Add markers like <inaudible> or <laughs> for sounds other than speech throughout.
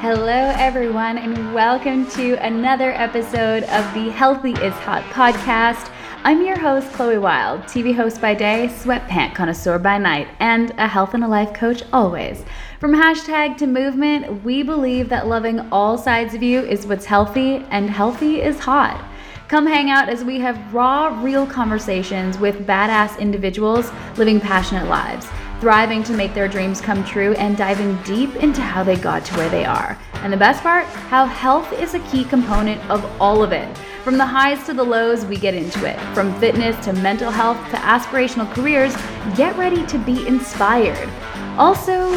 Hello, everyone, and welcome to another episode of the Healthy is Hot podcast. I'm your host, Chloe Wilde, TV host by day, sweatpant connoisseur by night, and a health and a life coach always. From hashtag to movement, we believe that loving all sides of you is what's healthy, and healthy is hot. Come hang out as we have raw, real conversations with badass individuals living passionate lives, thriving to make their dreams come true, and diving deep into how they got to where they are. And the best part, how health is a key component of all of it. From the highs to the lows, we get into it. From fitness to mental health to aspirational careers, get ready to be inspired. Also,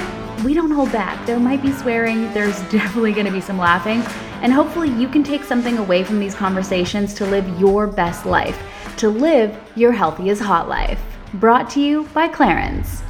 we don't hold back. There might be swearing, there's <laughs> definitely going to be some laughing, and hopefully you can take something away from these conversations to live your best life, to live your healthiest hot life. Brought to you by Clarins.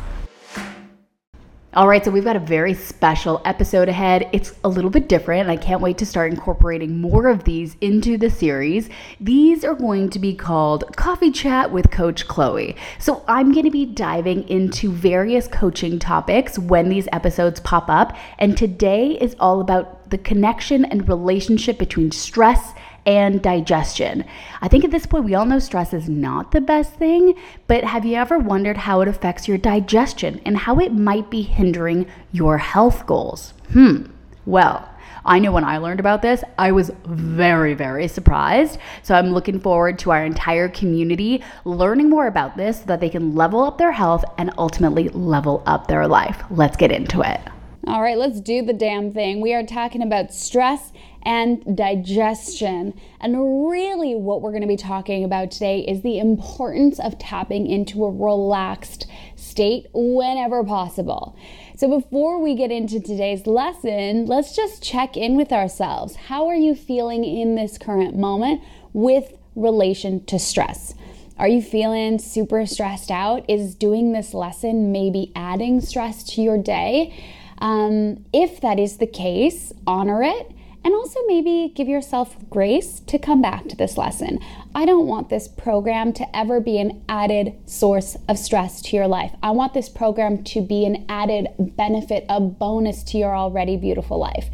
All right, so we've got a very special episode ahead. It's a little bit different, and I can't wait to start incorporating more of these into the series. These are going to be called Coffee Chat with Coach Chloe. So I'm going to be diving into various coaching topics when these episodes pop up, and today is all about the connection and relationship between stress and digestion. I think at this point, we all know stress is not the best thing, but have you ever wondered how it affects your digestion and how it might be hindering your health goals? Hmm, well, I know when I learned about this, I was very, very surprised. So I'm looking forward to our entire community learning more about this so that they can level up their health and ultimately level up their life. Let's get into it. All right, let's do the damn thing. We are talking about stress and digestion. And really, what we're going to be talking about today is the importance of tapping into a relaxed state whenever possible. So, before we get into today's lesson, let's just check in with ourselves. How are you feeling in this current moment with relation to stress? Are you feeling super stressed out? Is doing this lesson maybe adding stress to your day? Um, if that is the case, honor it. And also, maybe give yourself grace to come back to this lesson. I don't want this program to ever be an added source of stress to your life. I want this program to be an added benefit, a bonus to your already beautiful life.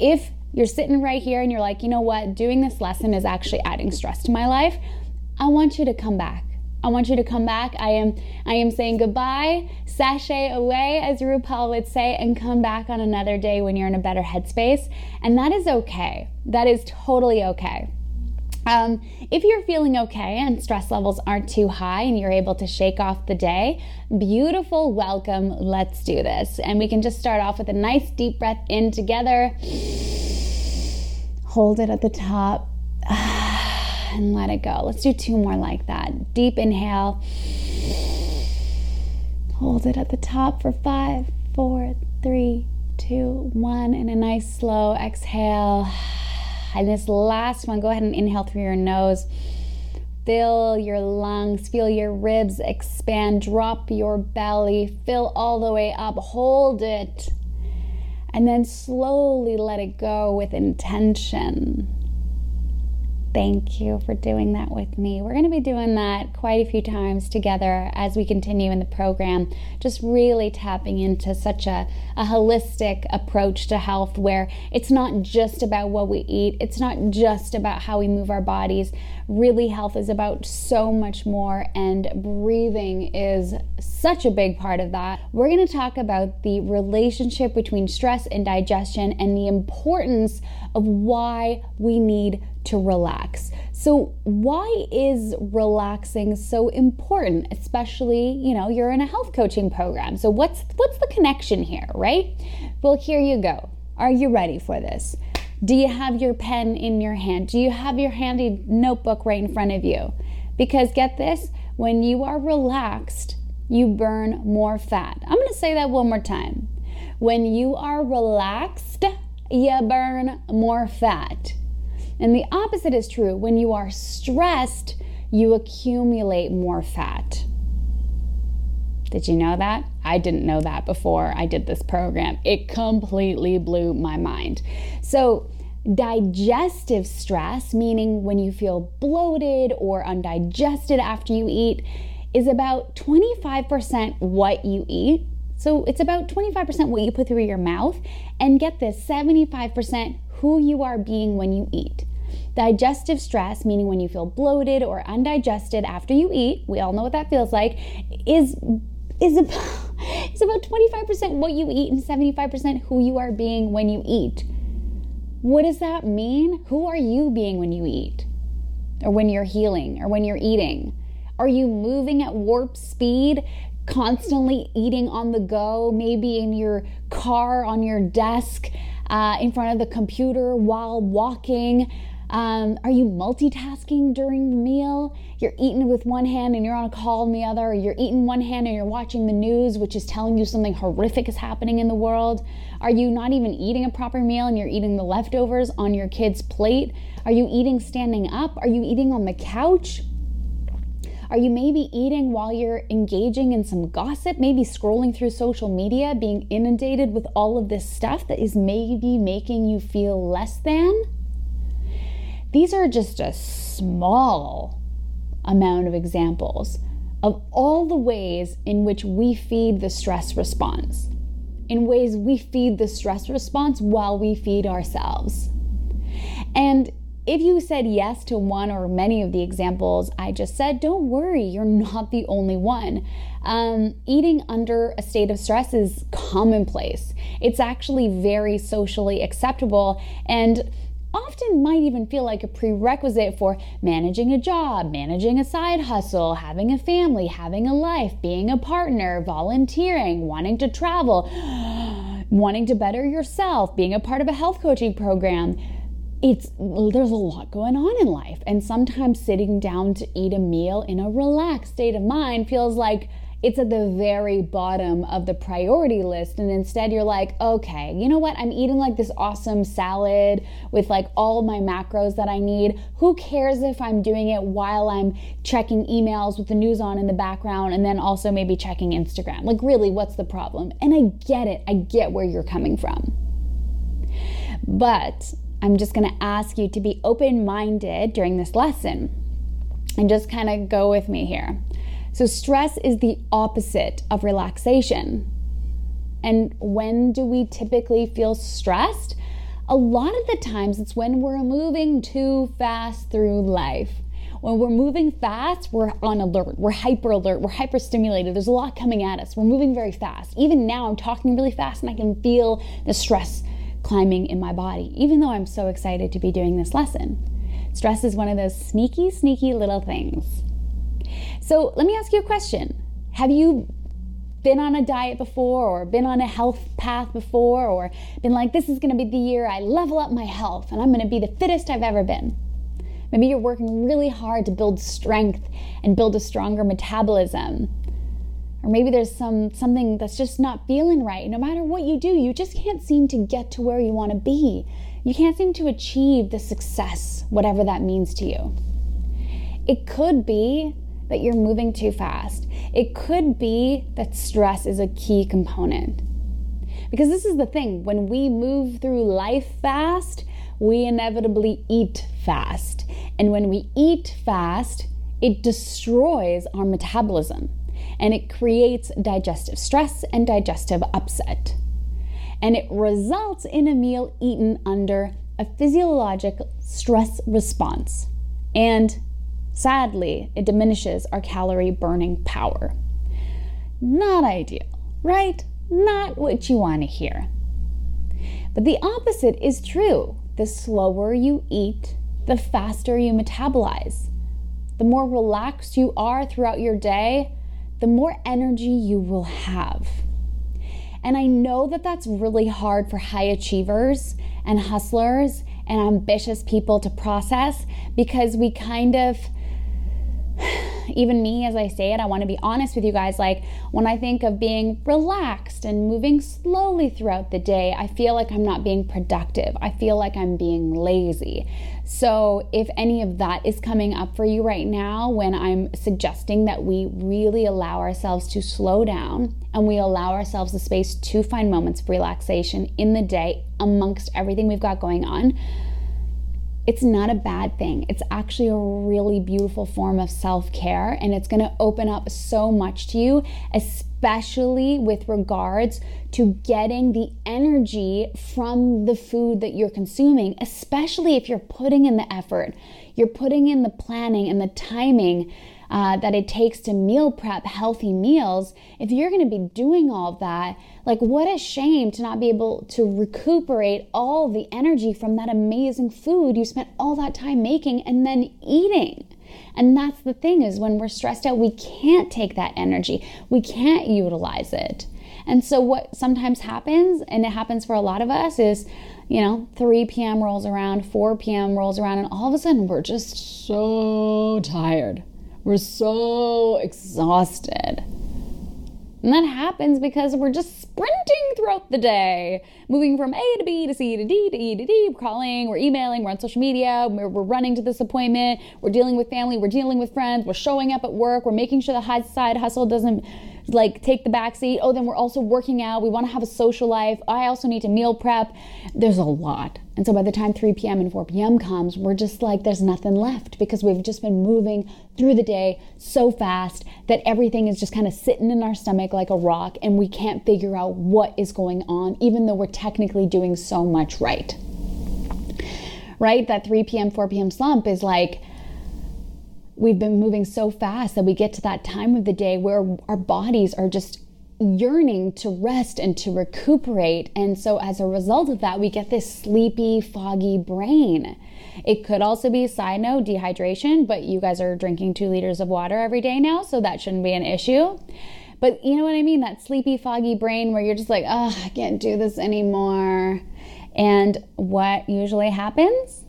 If you're sitting right here and you're like, you know what, doing this lesson is actually adding stress to my life, I want you to come back. I want you to come back. I am I am saying goodbye, sashay away, as RuPaul would say, and come back on another day when you're in a better headspace. And that is okay. That is totally okay. Um, if you're feeling okay and stress levels aren't too high and you're able to shake off the day, beautiful, welcome. Let's do this. And we can just start off with a nice deep breath in together. Hold it at the top <sighs> and let it go. Let's do two more like that. Deep inhale. Hold it at the top for five, four, three, two, one, and a nice slow exhale. And this last one, go ahead and inhale through your nose. Fill your lungs, feel your ribs expand, drop your belly, fill all the way up, hold it, and then slowly let it go with intention thank you for doing that with me. We're going to be doing that quite a few times together as we continue in the program, just really tapping into such a, a holistic approach to health where it's not just about what we eat, it's not just about how we move our bodies. Really, health is about so much more, and breathing is such a big part of that. We're going to talk about the relationship between stress and digestion and the importance of why we need to relax. So, why is relaxing so important? Especially, you know, you're in a health coaching program. So, what's what's the connection here, right? Well, here you go. Are you ready for this? Do you have your pen in your hand? Do you have your handy notebook right in front of you? Because get this, when you are relaxed, you burn more fat. I'm going to say that one more time. When you are relaxed, you burn more fat. And the opposite is true. When you are stressed, you accumulate more fat. Did you know that? I didn't know that before I did this program. It completely blew my mind. So, digestive stress, meaning when you feel bloated or undigested after you eat, is about 25% what you eat So it's about 25% what you put through your mouth, and get this 75% who you are being when you eat. Digestive stress, meaning when you feel bloated or undigested after you eat, we all know what that feels like, is is <laughs> about, is about 25% what you eat and 75% who you are being when you eat. What does that mean? Who are you being when you eat? Or when you're healing or when you're eating? Are you moving at warp speed, constantly eating on the go, maybe in your car, on your desk, uh, in front of the computer while walking? Um, are you multitasking during the meal? You're eating with one hand and you're on a call in the other, or you're eating one hand and you're watching the news, which is telling you something horrific is happening in the world. Are you not even eating a proper meal and you're eating the leftovers on your kid's plate? Are you eating standing up? Are you eating on the couch? Are you maybe eating while you're engaging in some gossip, maybe scrolling through social media, being inundated with all of this stuff that is maybe making you feel less than? These are just a small amount of examples of all the ways in which we feed the stress response, in ways we feed the stress response while we feed ourselves. And if you said yes to one or many of the examples I just said, don't worry, you're not the only one. Um, eating under a state of stress is commonplace. It's actually very socially acceptable and often might even feel like a prerequisite for managing a job, managing a side hustle, having a family, having a life, being a partner, volunteering, wanting to travel, <gasps> wanting to better yourself, being a part of a health coaching program. It's there's a lot going on in life and sometimes sitting down to eat a meal in a relaxed state of mind feels like it's at the very bottom of the priority list. And instead, you're like, okay, you know what? I'm eating like this awesome salad with like all my macros that I need. Who cares if I'm doing it while I'm checking emails with the news on in the background and then also maybe checking Instagram? Like, really, what's the problem? And I get it, I get where you're coming from. But I'm just gonna ask you to be open minded during this lesson and just kind of go with me here. So, stress is the opposite of relaxation. And when do we typically feel stressed? A lot of the times it's when we're moving too fast through life. When we're moving fast, we're on alert, we're hyper alert, we're hyper stimulated. There's a lot coming at us. We're moving very fast. Even now, I'm talking really fast and I can feel the stress climbing in my body, even though I'm so excited to be doing this lesson. Stress is one of those sneaky, sneaky little things so let me ask you a question. Have you been on a diet before or been on a health path before or been like, this is gonna be the year I level up my health and I'm gonna be the fittest I've ever been? Maybe you're working really hard to build strength and build a stronger metabolism. Or maybe there's some something that's just not feeling right. No matter what you do, you just can't seem to get to where you want to be. You can't seem to achieve the success, whatever that means to you. It could be that you're moving too fast. It could be that stress is a key component. Because this is the thing when we move through life fast, we inevitably eat fast. And when we eat fast, it destroys our metabolism and it creates digestive stress and digestive upset. And it results in a meal eaten under a physiologic stress response. And Sadly, it diminishes our calorie burning power. Not ideal, right? Not what you want to hear. But the opposite is true. The slower you eat, the faster you metabolize. The more relaxed you are throughout your day, the more energy you will have. And I know that that's really hard for high achievers and hustlers and ambitious people to process because we kind of even me, as I say it, I want to be honest with you guys. Like, when I think of being relaxed and moving slowly throughout the day, I feel like I'm not being productive. I feel like I'm being lazy. So, if any of that is coming up for you right now, when I'm suggesting that we really allow ourselves to slow down and we allow ourselves the space to find moments of relaxation in the day amongst everything we've got going on, it's not a bad thing. It's actually a really beautiful form of self care, and it's gonna open up so much to you, especially with regards to getting the energy from the food that you're consuming, especially if you're putting in the effort, you're putting in the planning and the timing uh, that it takes to meal prep healthy meals, if you're going to be doing all that, like what a shame to not be able to recuperate all the energy from that amazing food you spent all that time making and then eating. And that's the thing is when we're stressed out, we can't take that energy. We can't utilize it. And so what sometimes happens, and it happens for a lot of us, is you know, 3 p.m. rolls around, 4 p.m. rolls around, and all of a sudden we're just so tired. We're so exhausted. And that happens because we're just sprinting throughout the day, moving from A to B to C to D to E to D, we're calling, we're emailing, we're on social media, we're, we're, running to this appointment, we're dealing with family, we're dealing with friends, we're showing up at work, we're making sure the side hustle doesn't like take the back seat. Oh, then we're also working out. We want to have a social life. I also need to meal prep. There's a lot. And so by the time 3 p.m. and 4 p.m. comes, we're just like, there's nothing left because we've just been moving through the day so fast that everything is just kind of sitting in our stomach like a rock and we can't figure out what is going on, even though we're technically doing so much right. Right? That 3 p.m., 4 p.m. slump is like, we've been moving so fast that we get to that time of the day where our bodies are just yearning to rest and to recuperate. And so, as a result of that, we get this sleepy, foggy brain. It could also be, side dehydration, but you guys are drinking two liters of water every day now, so that shouldn't be an issue. But you know what I mean? That sleepy, foggy brain where you're just like, oh, I can't do this anymore. And what usually happens?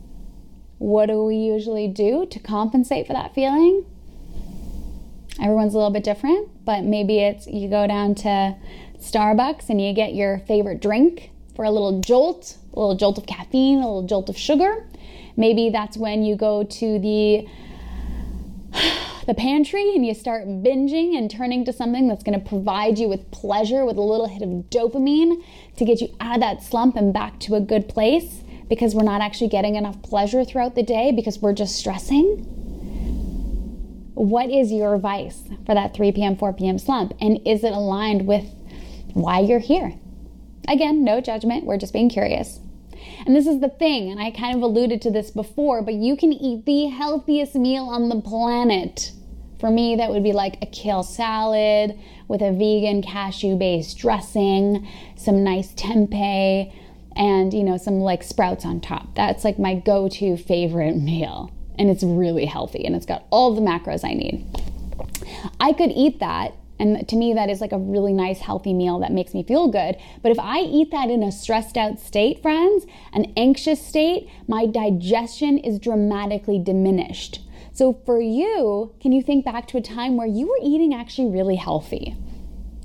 What do we usually do to compensate for that feeling? Everyone's a little bit different, but maybe it's you go down to Starbucks and you get your favorite drink for a little jolt, a little jolt of caffeine, a little jolt of sugar. Maybe that's when you go to the <sighs> the pantry and you start binging and turning to something that's going to provide you with pleasure with a little hit of dopamine to get you out of that slump and back to a good place because we're not actually getting enough pleasure throughout the day because we're just stressing? What is your advice for that 3 p.m., 4 p.m. slump? And is it aligned with why you're here? Again, no judgment, we're just being curious. And this is the thing, and I kind of alluded to this before, but you can eat the healthiest meal on the planet. For me, that would be like a kale salad with a vegan cashew based dressing, some nice tempeh, and you know some like sprouts on top. That's like my go-to favorite meal and it's really healthy and it's got all the macros I need. I could eat that and to me that is like a really nice healthy meal that makes me feel good. But if I eat that in a stressed out state, friends, an anxious state, my digestion is dramatically diminished. So for you, can you think back to a time where you were eating actually really healthy?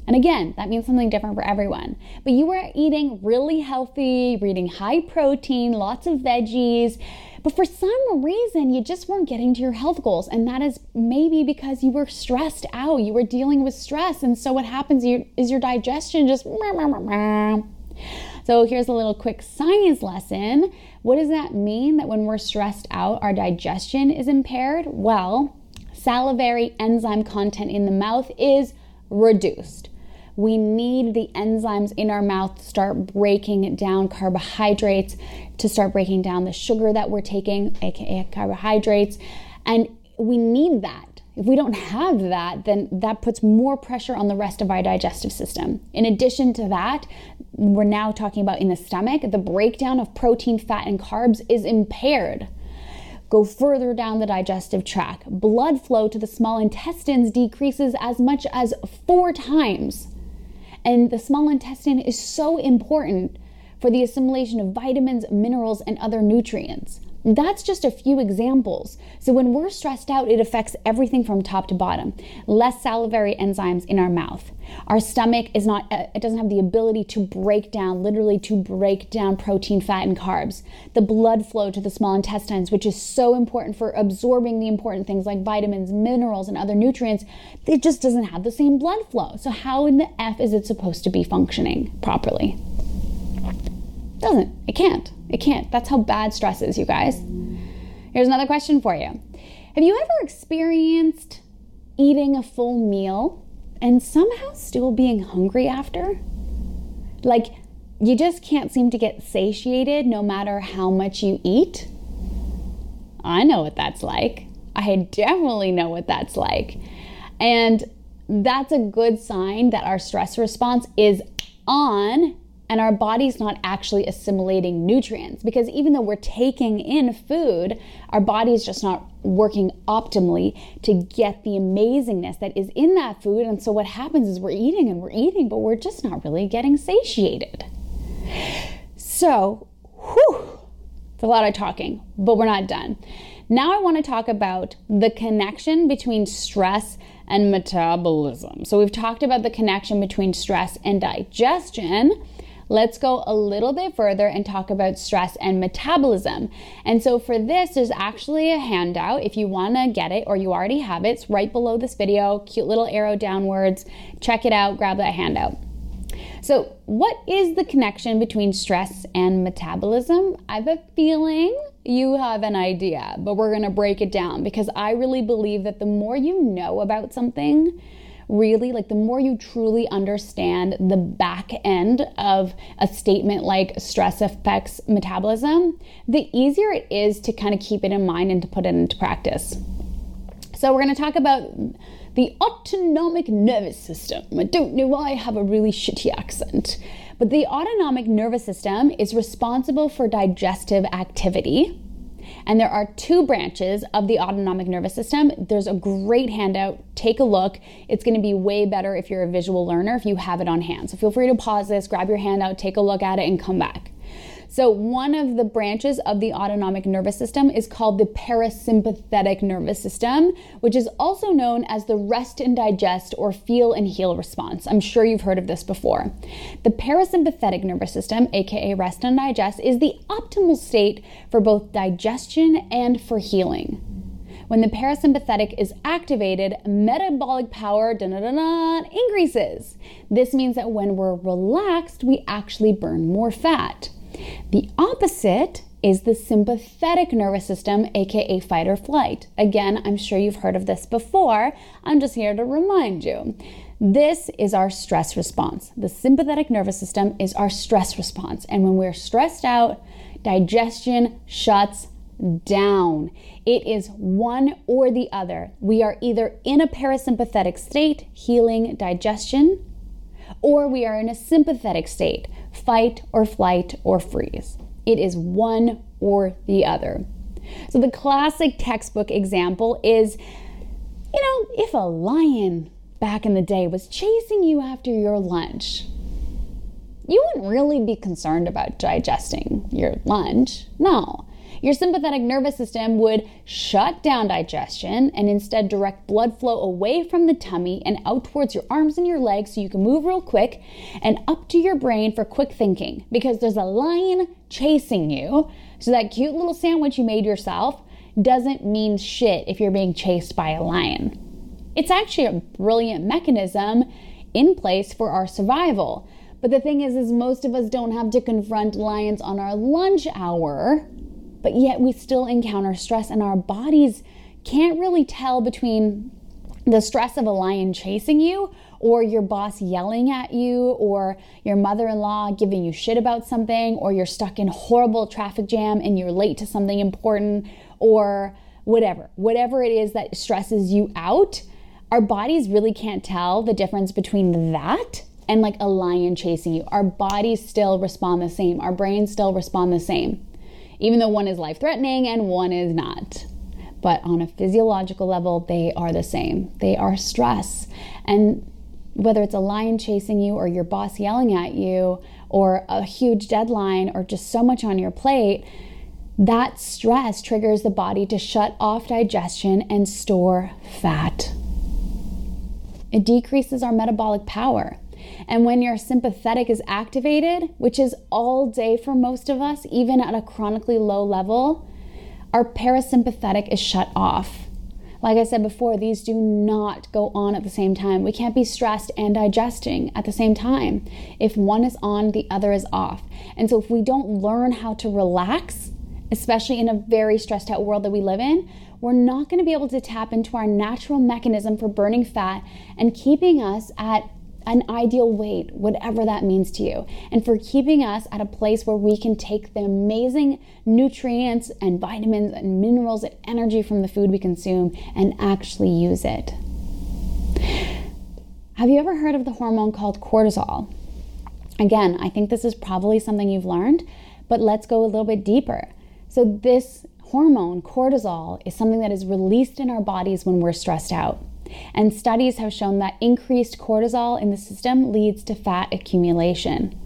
And again, that means something different for everyone. But you were eating really healthy, eating high protein, lots of veggies, but for some reason you just weren't getting to your health goals. And that is maybe because you were stressed out, you were dealing with stress. And so what happens is your digestion just. So here's a little quick science lesson. What does that mean that when we're stressed out, our digestion is impaired? Well, salivary enzyme content in the mouth is reduced we need the enzymes in our mouth to start breaking down carbohydrates, to start breaking down the sugar that we're taking, aka carbohydrates. And we need that. If we don't have that, then that puts more pressure on the rest of our digestive system. In addition to that, we're now talking about in the stomach, the breakdown of protein, fat, and carbs is impaired go further down the digestive tract. Blood flow to the small intestines decreases as much as four times. And the small intestine is so important for the assimilation of vitamins, minerals, and other nutrients. That's just a few examples. So when we're stressed out, it affects everything from top to bottom. Less salivary enzymes in our mouth. Our stomach is not uh, it doesn't have the ability to break down, literally to break down protein, fat and carbs. The blood flow to the small intestines, which is so important for absorbing the important things like vitamins, minerals and other nutrients, it just doesn't have the same blood flow. So how in the F is it supposed to be functioning properly? doesn't. It can't. It can't. That's how bad stress is, you guys. Here's another question for you Have you ever experienced eating a full meal and somehow still being hungry after? Like, you just can't seem to get satiated no matter how much you eat? I know what that's like. I definitely know what that's like. And that's a good sign that our stress response is on and our body's not actually assimilating nutrients because even though we're taking in food, our body's just not working optimally to get the amazingness that is in that food. And so what happens is we're eating and we're eating, but we're just not really getting satiated. So, whew, it's a lot of talking, but we're not done. Now, I want to talk about the connection between stress and metabolism. So, we've talked about the connection between stress and digestion. Let's go a little bit further and talk about stress and metabolism. And so, for this, there's actually a handout. If you want to get it or you already have it, it's right below this video, cute little arrow downwards. Check it out, grab that handout. So, what is the connection between stress and metabolism? I have a feeling you have an idea, but we're going to break it down because I really believe that the more you know about something, really like the more you truly understand the back end of a statement like stress affects metabolism, the easier it is to kind of keep it in mind and to put it into practice. So, we're going to talk about the autonomic nervous system. I don't know why I have a really shitty accent. But the autonomic nervous system is responsible for digestive activity. And there are two branches of the autonomic nervous system. There's a great handout. Take a look. It's going to be way better if you're a visual learner, if you have it on hand. So feel free to pause this, grab your handout, take a look at it, and come back. So, one of the branches of the autonomic nervous system is called the parasympathetic nervous system, which is also known as the rest and digest or feel and heal response. I'm sure you've heard of this before. The parasympathetic nervous system, aka rest and digest, is the optimal state for both digestion and for healing. When the parasympathetic is activated, metabolic power increases. This means that when we're relaxed, we actually burn more fat. The opposite is the sympathetic nervous system, aka fight or flight. Again, I'm sure you've heard of this before. I'm just here to remind you. This is our stress response. The sympathetic nervous system is our stress response. And when we're stressed out, digestion shuts down. It is one or the other. We are either in a parasympathetic state, healing digestion, or we are in a sympathetic state, fight or flight or freeze. It is one or the other. So, the classic textbook example is you know, if a lion back in the day was chasing you after your lunch, you wouldn't really be concerned about digesting your lunch. No. Your sympathetic nervous system would shut down digestion and instead direct blood flow away from the tummy and out towards your arms and your legs so you can move real quick and up to your brain for quick thinking because there's a lion chasing you. So that cute little sandwich you made yourself doesn't mean shit if you're being chased by a lion. It's actually a brilliant mechanism in place for our survival. But the thing is is most of us don't have to confront lions on our lunch hour but yet we still encounter stress, and our bodies can't really tell between the stress of a lion chasing you or your boss yelling at you or your mother-in-law giving you shit about something or you're stuck in horrible traffic jam and you're late to something important or whatever. Whatever it is that stresses you out our bodies really can't tell the difference between that and like a lion chasing you. Our bodies still respond the same. Our brains still respond the same even though one is life threatening and one is not. But on a physiological level, they are the same. They are stress. And whether it's a lion chasing you or your boss yelling at you or a huge deadline or just so much on your plate, that stress triggers the body to shut off digestion and store fat. It decreases our metabolic power. And when your sympathetic is activated, which is all day for most of us, even at a chronically low level, our parasympathetic is shut off. Like I said before, these do not go on at the same time. We can't be stressed and digesting at the same time. If one is on, the other is off. And so if we don't learn how to relax especially in a very stressed out world that we live in, we're not going to be able to tap into our natural mechanism for burning fat and keeping us at an ideal weight, whatever that means to you, and for keeping us at a place where we can take the amazing nutrients and vitamins and minerals and energy from the food we consume and actually use it. Have you ever heard of the hormone called cortisol? Again, I think this is probably something you've learned, but let's go a little bit deeper. So, this hormone, cortisol, is something that is released in our bodies when we're stressed out. And studies have shown that increased cortisol in the system leads to fat accumulation.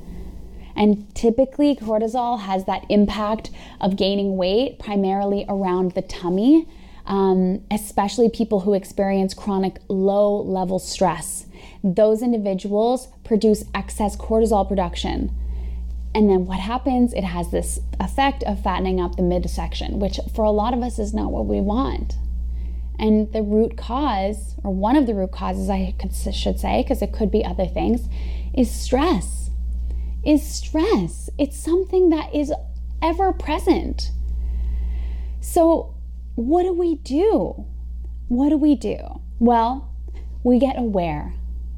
And typically, cortisol has that impact of gaining weight primarily around the tummy, um, especially people who experience chronic low level stress. Those individuals produce excess cortisol production. And then what happens? It has this effect of fattening up the midsection, which for a lot of us is not what we want. And the root cause, or one of the root causes, I should say, because it could be other things, is stress. Is stress. It's something that is ever present. So, what do we do? What do we do? Well, we get aware.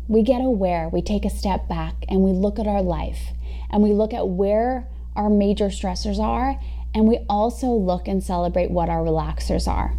We get aware. We take a step back and we look at our life and we look at where our major stressors are. And we also look and celebrate what our relaxers are.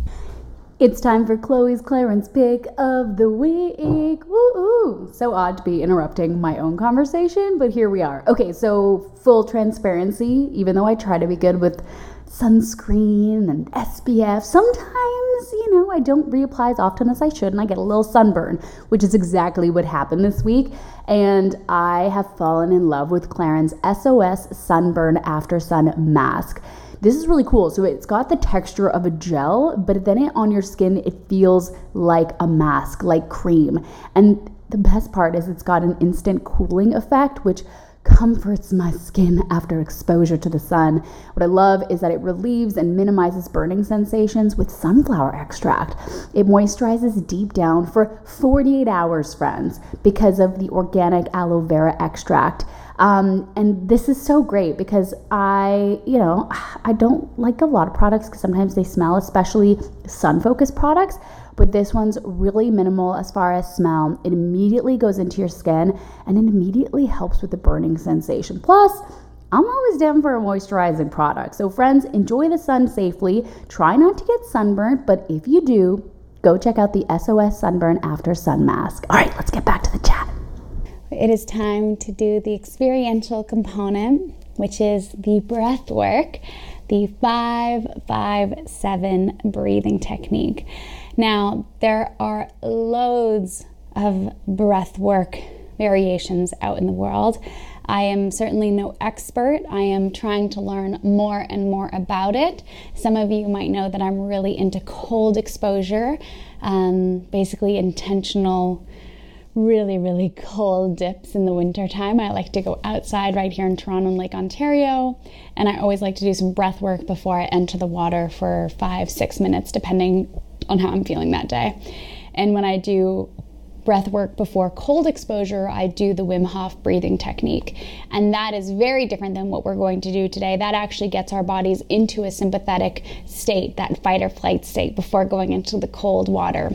It's time for Chloe's Clarins pick of the week. Woo! So odd to be interrupting my own conversation, but here we are. Okay, so full transparency, even though I try to be good with sunscreen and SPF, sometimes, you know, I don't reapply as often as I should and I get a little sunburn, which is exactly what happened this week. And I have fallen in love with Clarins SOS Sunburn After Sun Mask. This is really cool. So it's got the texture of a gel, but then it on your skin, it feels like a mask, like cream. And the best part is it's got an instant cooling effect, which comforts my skin after exposure to the sun. What I love is that it relieves and minimizes burning sensations with sunflower extract. It moisturizes deep down for 48 hours, friends, because of the organic aloe vera extract. Um, and this is so great because I, you know, I don't like a lot of products because sometimes they smell, especially sun focused products. But this one's really minimal as far as smell. It immediately goes into your skin and it immediately helps with the burning sensation. Plus, I'm always down for a moisturizing product. So, friends, enjoy the sun safely. Try not to get sunburnt, but if you do, go check out the SOS Sunburn After Sun Mask. All right, let's get back to. It is time to do the experiential component, which is the breath work, the 557 breathing technique. Now, there are loads of breath work variations out in the world. I am certainly no expert. I am trying to learn more and more about it. Some of you might know that I'm really into cold exposure, um, basically intentional really, really cold dips in the wintertime. I like to go outside right here in Toronto and Lake Ontario, and I always like to do some breath work before I enter the water for five, six minutes, depending on how I'm feeling that day. And when I do breath work before cold exposure, I do the Wim Hof breathing technique. And that is very different than what we're going to do today. That actually gets our bodies into a sympathetic state, that fight or flight state, before going into the cold water.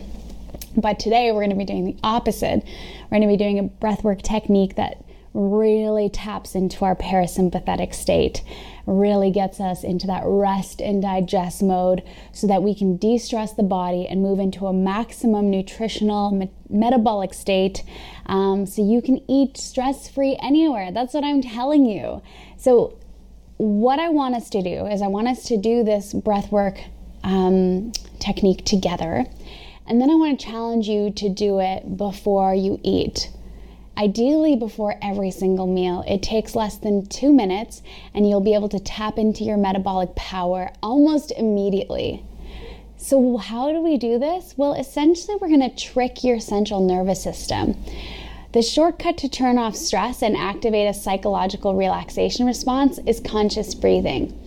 But today we're going to be doing the opposite. We're going to be doing a breathwork technique that really taps into our parasympathetic state, really gets us into that rest and digest mode so that we can de stress the body and move into a maximum nutritional me- metabolic state um, so you can eat stress free anywhere. That's what I'm telling you. So, what I want us to do is, I want us to do this breathwork um, technique together. And then I want to challenge you to do it before you eat. Ideally, before every single meal. It takes less than two minutes, and you'll be able to tap into your metabolic power almost immediately. So, how do we do this? Well, essentially, we're going to trick your central nervous system. The shortcut to turn off stress and activate a psychological relaxation response is conscious breathing.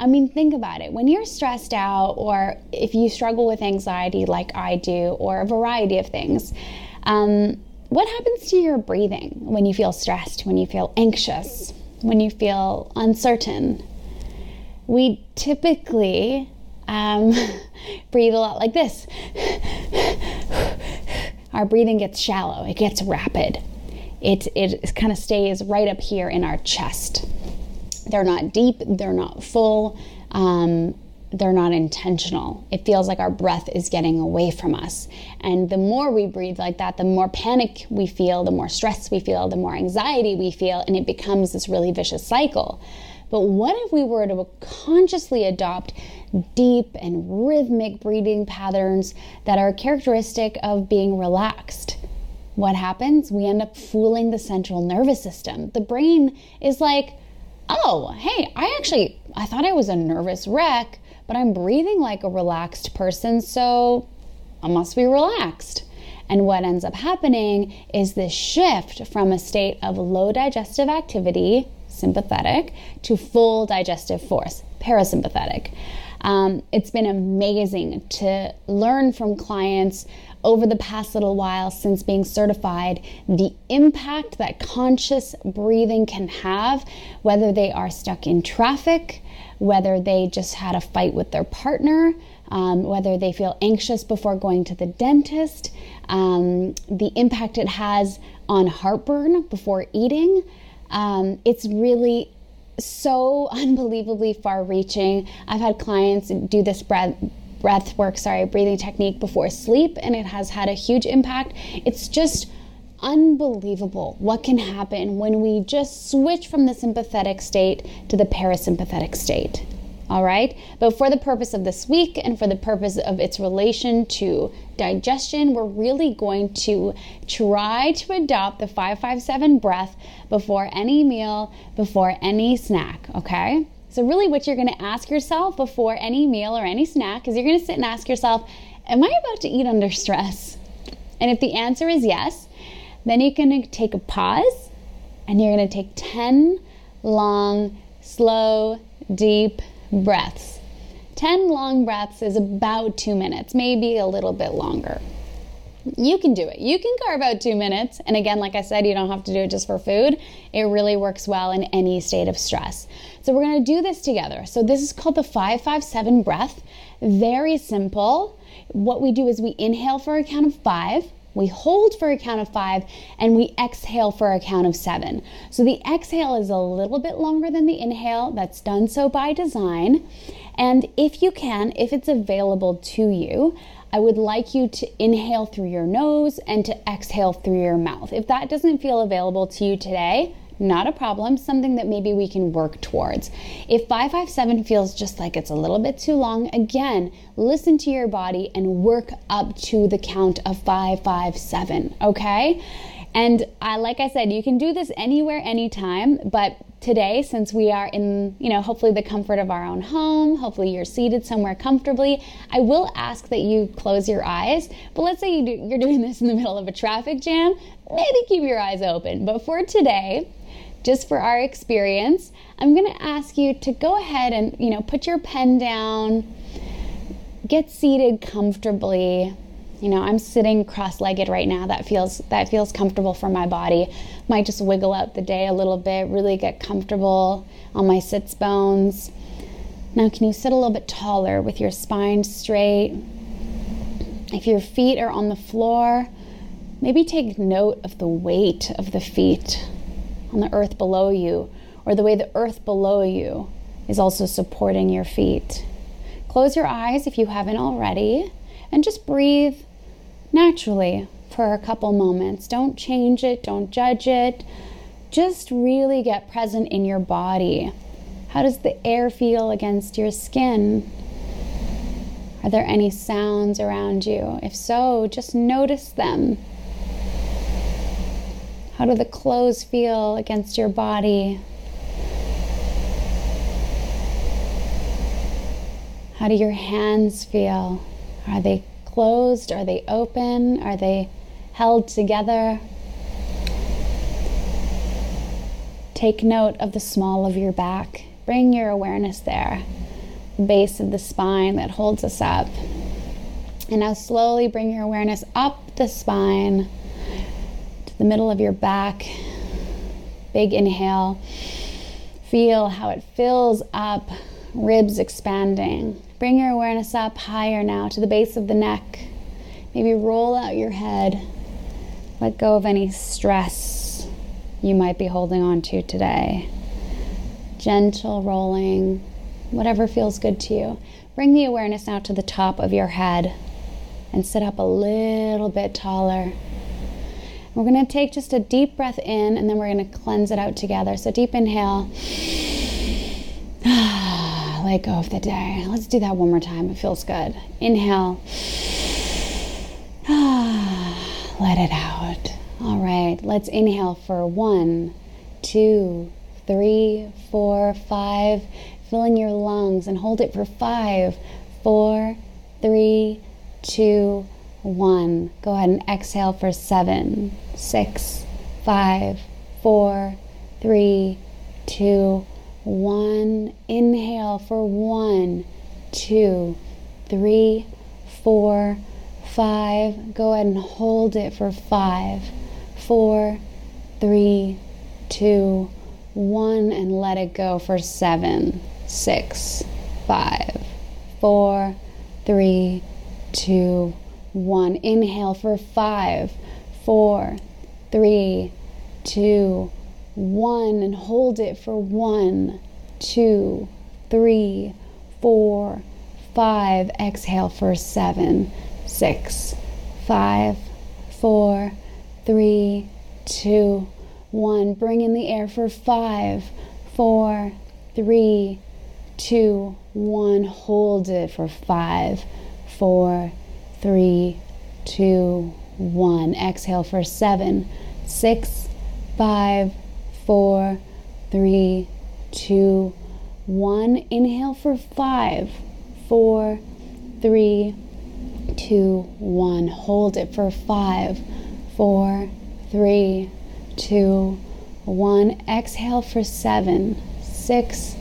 I mean, think about it. When you're stressed out, or if you struggle with anxiety like I do, or a variety of things, um, what happens to your breathing when you feel stressed, when you feel anxious, when you feel uncertain? we typically um, <laughs> breathe a lot like this. <laughs> Our breathing gets shallow, it gets rapid. It, it kind of stays right up here in our chest. They're not deep, they're not full, um, they're not intentional. It feels like our breath is getting away from us. And the more we breathe like that, the more panic we feel, the more stress we feel, the more anxiety we feel, and it becomes this really vicious cycle. But what if we were to consciously adopt deep and rhythmic breathing patterns that are characteristic of being relaxed? What happens? We end up fooling the central nervous system. The brain is like, oh, hey, I actually, I thought I was a nervous wreck, but I'm breathing like a relaxed person, so I must be relaxed. And what ends up happening is this shift from a state of low digestive activity, sympathetic, to full digestive force, parasympathetic. Um, it's been amazing to learn from clients over the past little while since being certified the impact that conscious breathing can have, whether they are stuck in traffic, whether they just had a fight with their partner, um, whether they feel anxious before going to the dentist, um, the impact it has on heartburn before eating. Um, it's really so <laughs> unbelievably far reaching. I've had clients do this breath breath work, sorry, breathing technique before sleep, and it has had a huge impact. It's just unbelievable what can happen when we just switch from the sympathetic state to the parasympathetic state. All right, but for the purpose of this week and for the purpose of its relation to digestion, we're really going to try to adopt the 557 breath before any meal, before any snack, okay? So, really, what you're going to ask yourself before any meal or any snack is you're going to sit and ask yourself, Am I about to eat under stress? And if the answer is yes, then you're to take a pause and you're going to take 10 long, slow, deep breaths. 10 long breaths is about two minutes, maybe a little bit longer. You can do it. You can carve out two minutes. And again, like I said, you don't have to do it just for food. It really works well in any state of stress. So we're going to do this together. So this is called the 557 breath. Very simple. What we do is we inhale for a count of five. We hold for a count of five and we exhale for a count of seven. So the exhale is a little bit longer than the inhale. That's done so by design. And if you can, if it's available to you, I would like you to inhale through your nose and to exhale through your mouth. If that doesn't feel available to you today, not a problem, something that maybe we can work towards. If 557 feels just like it's a little bit too long, again, listen to your body and work up to the count of 557, okay? And I, like I said, you can do this anywhere, anytime, but today, since we are in, you know, hopefully the comfort of our own home, hopefully you're seated somewhere comfortably, I will ask that you close your eyes. But let's say you do, you're doing this in the middle of a traffic jam, maybe keep your eyes open. But for today, just for our experience, I'm going to ask you to go ahead and, you know, put your pen down, get seated comfortably. You know, I'm sitting cross-legged right now. That feels that feels comfortable for my body. Might just wiggle out the day a little bit, really get comfortable on my sits bones. Now, can you sit a little bit taller with your spine straight? If your feet are on the floor, maybe take note of the weight of the feet on the earth below you, or the way the earth below you is also supporting your feet. Close your eyes if you haven't already, and just breathe naturally for a couple moments. Don't change it, don't judge it. Just really get present in your body. How does the air feel against your skin? Are there any sounds around you? If so, just notice them. How do the clothes feel against your body? How do your hands feel? Are they closed? Are they open? Are they held together? Take note of the small of your back. Bring your awareness there, the base of the spine that holds us up. And now slowly bring your awareness up the spine the middle of your back. Big inhale. Feel how it fills up ribs expanding. Bring your awareness up higher now to the base of the neck. Maybe roll out your head. Let go of any stress you might be holding on to today. Gentle rolling, whatever feels good to you. Bring the awareness now to the top of your head and sit up a little bit taller. We're going to take just a deep breath in and then we're going to cleanse it out together. So, deep inhale. <sighs> Let go of the day. Let's do that one more time. It feels good. Inhale. <sighs> Let it out. All right, let's inhale for one, two, three, four, five. Filling your lungs and hold it for five, four, three, two, one. Go ahead and exhale for seven, six, five, four, three, two, one. Inhale for one, two, three, four, five. Go ahead and hold it for five, four, three, two, one, and let it go for seven, six, five, four, three, two, one. Inhale for five, four, three, two, one, and hold it for one, two, three, four, five. Exhale for seven, six, five, four, three, two, one. Bring in the air for five, four, three, two, one. Hold it for five, four, three, two, one. Exhale for seven, six, five, four, three, two, one. Inhale for five, four, three, two, one. Hold it for five, four, three, two, one. Exhale for seven, six,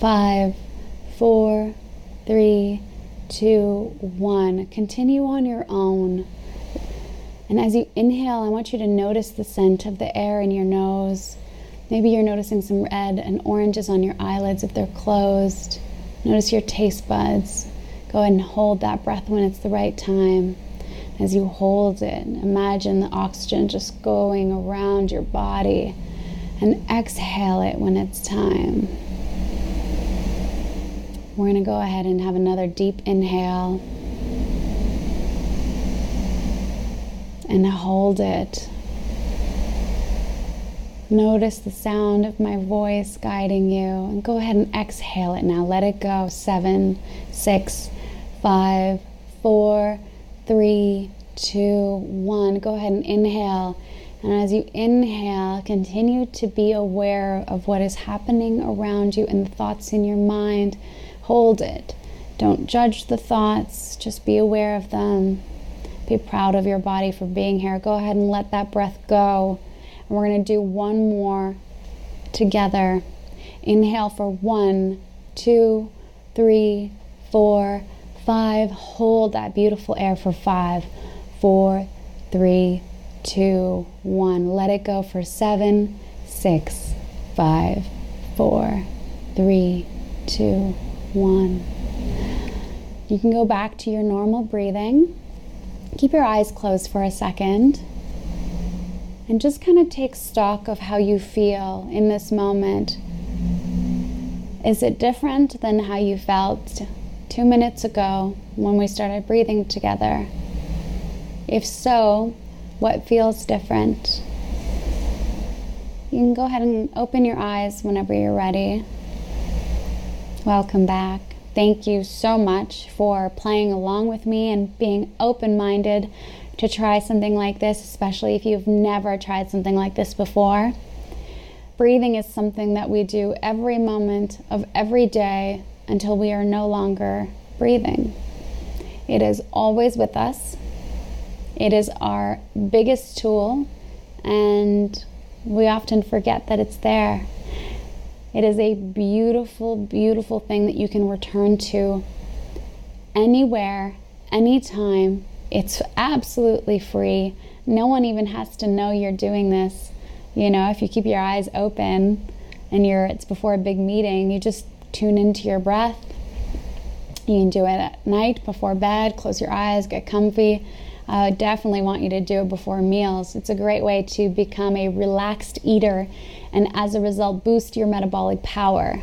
five, four, three, two, one. Continue on your own. And as you inhale, I want you to notice the scent of the air in your nose. Maybe you're noticing some red and oranges on your eyelids if they're closed. Notice your taste buds. Go ahead and hold that breath when it's the right time. As you hold it, imagine the oxygen just going around your body and exhale it when it's time. We're going to go ahead and have another deep inhale and hold it. Notice the sound of my voice guiding you, and go ahead and exhale it now. Let it go. Seven, six, five, four, three, two, one. Go ahead and inhale. And as you inhale, continue to be aware of what is happening around you and the thoughts in your mind. Hold it. Don't judge the thoughts, just be aware of them. Be proud of your body for being here. Go ahead and let that breath go. And we're going to do one more together. Inhale for one, two, three, four, five. Hold that beautiful air for five, four, three, two, one. Let it go for seven, six, five, four, three, two, one. You can go back to your normal breathing. Keep your eyes closed for a second and just kind of take stock of how you feel in this moment. Is it different than how you felt two minutes ago when we started breathing together? If so, what feels different? You can go ahead and open your eyes whenever you're ready. Welcome back. Thank you so much for playing along with me and being open minded to try something like this, especially if you've never tried something like this before. Breathing is something that we do every moment of every day until we are no longer breathing. It is always with us. It is our biggest tool, and we often forget that it's there. It is a beautiful, beautiful thing that you can return to anywhere, anytime. It's absolutely free. No one even has to know you're doing this. You know, if you keep your eyes open and you're it's before a big meeting, you just tune into your breath. You can do it at night before bed, close your eyes, get comfy. I definitely want you to do it before meals. It's a great way to become a relaxed eater and as a result, boost your metabolic power.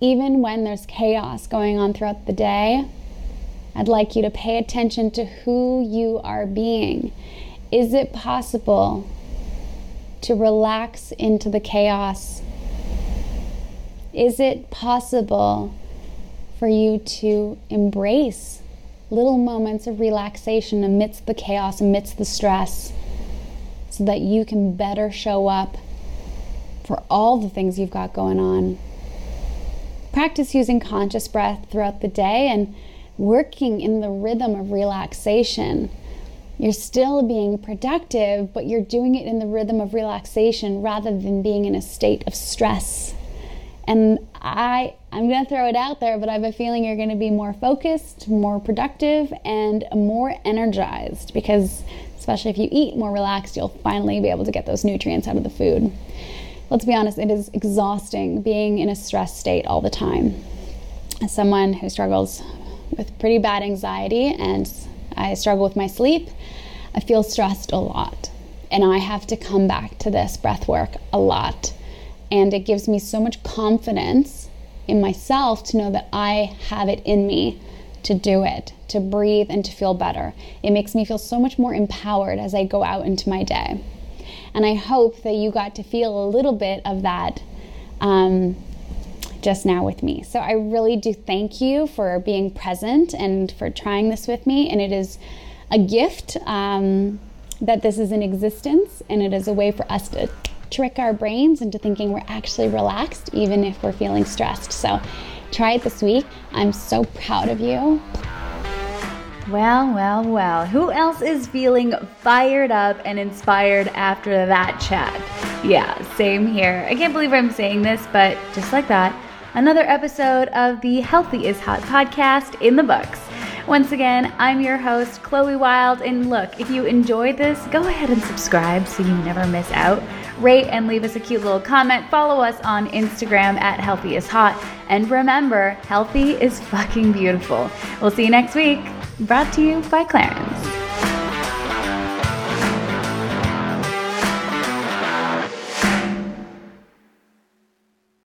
Even when there's chaos going on throughout the day, I'd like you to pay attention to who you are being. Is it possible to relax into the chaos? Is it possible for you to embrace little moments of relaxation amidst the chaos, amidst the stress, so that you can better show up for all the things you've got going on? Practice using conscious breath throughout the day and working in the rhythm of relaxation. You're still being productive, but you're doing it in the rhythm of relaxation rather than being in a state of stress. And I I'm going to throw it out there, but I have a feeling you're going to be more focused, more productive, and more energized because especially if you eat more relaxed, you'll finally be able to get those nutrients out of the food. Let's be honest, it is exhausting being in a stress state all the time. As someone who struggles with pretty bad anxiety and I struggle with my sleep, I feel stressed a lot. And I have to come back to this breath work a lot and it gives me so much confidence in myself to know that I have it in me to do it, to breathe, and to feel better. It makes me feel so much more empowered as I go out into my day. And I hope that you got to feel a little bit of that um, just now with me. So I really do thank you for being present and for trying this with me. And it is a gift um, that this is in existence, and it is a way for us to trick our brains into thinking we're actually relaxed, even if we're feeling stressed. So try it this week. I'm so proud of you. Well, well, well. Who else is feeling fired up and inspired after that chat? Yeah, same here. I can't believe I'm saying this, but just like that, another episode of the Healthy is Hot podcast in the books. Once again, I'm your host, Chloe Wilde. And look, if you enjoyed this, go ahead and subscribe so you never miss out. Rate and leave us a cute little comment. Follow us on Instagram at Healthy is Hot. And remember, healthy is fucking beautiful. We'll see you next week. Brought to you by Clarins.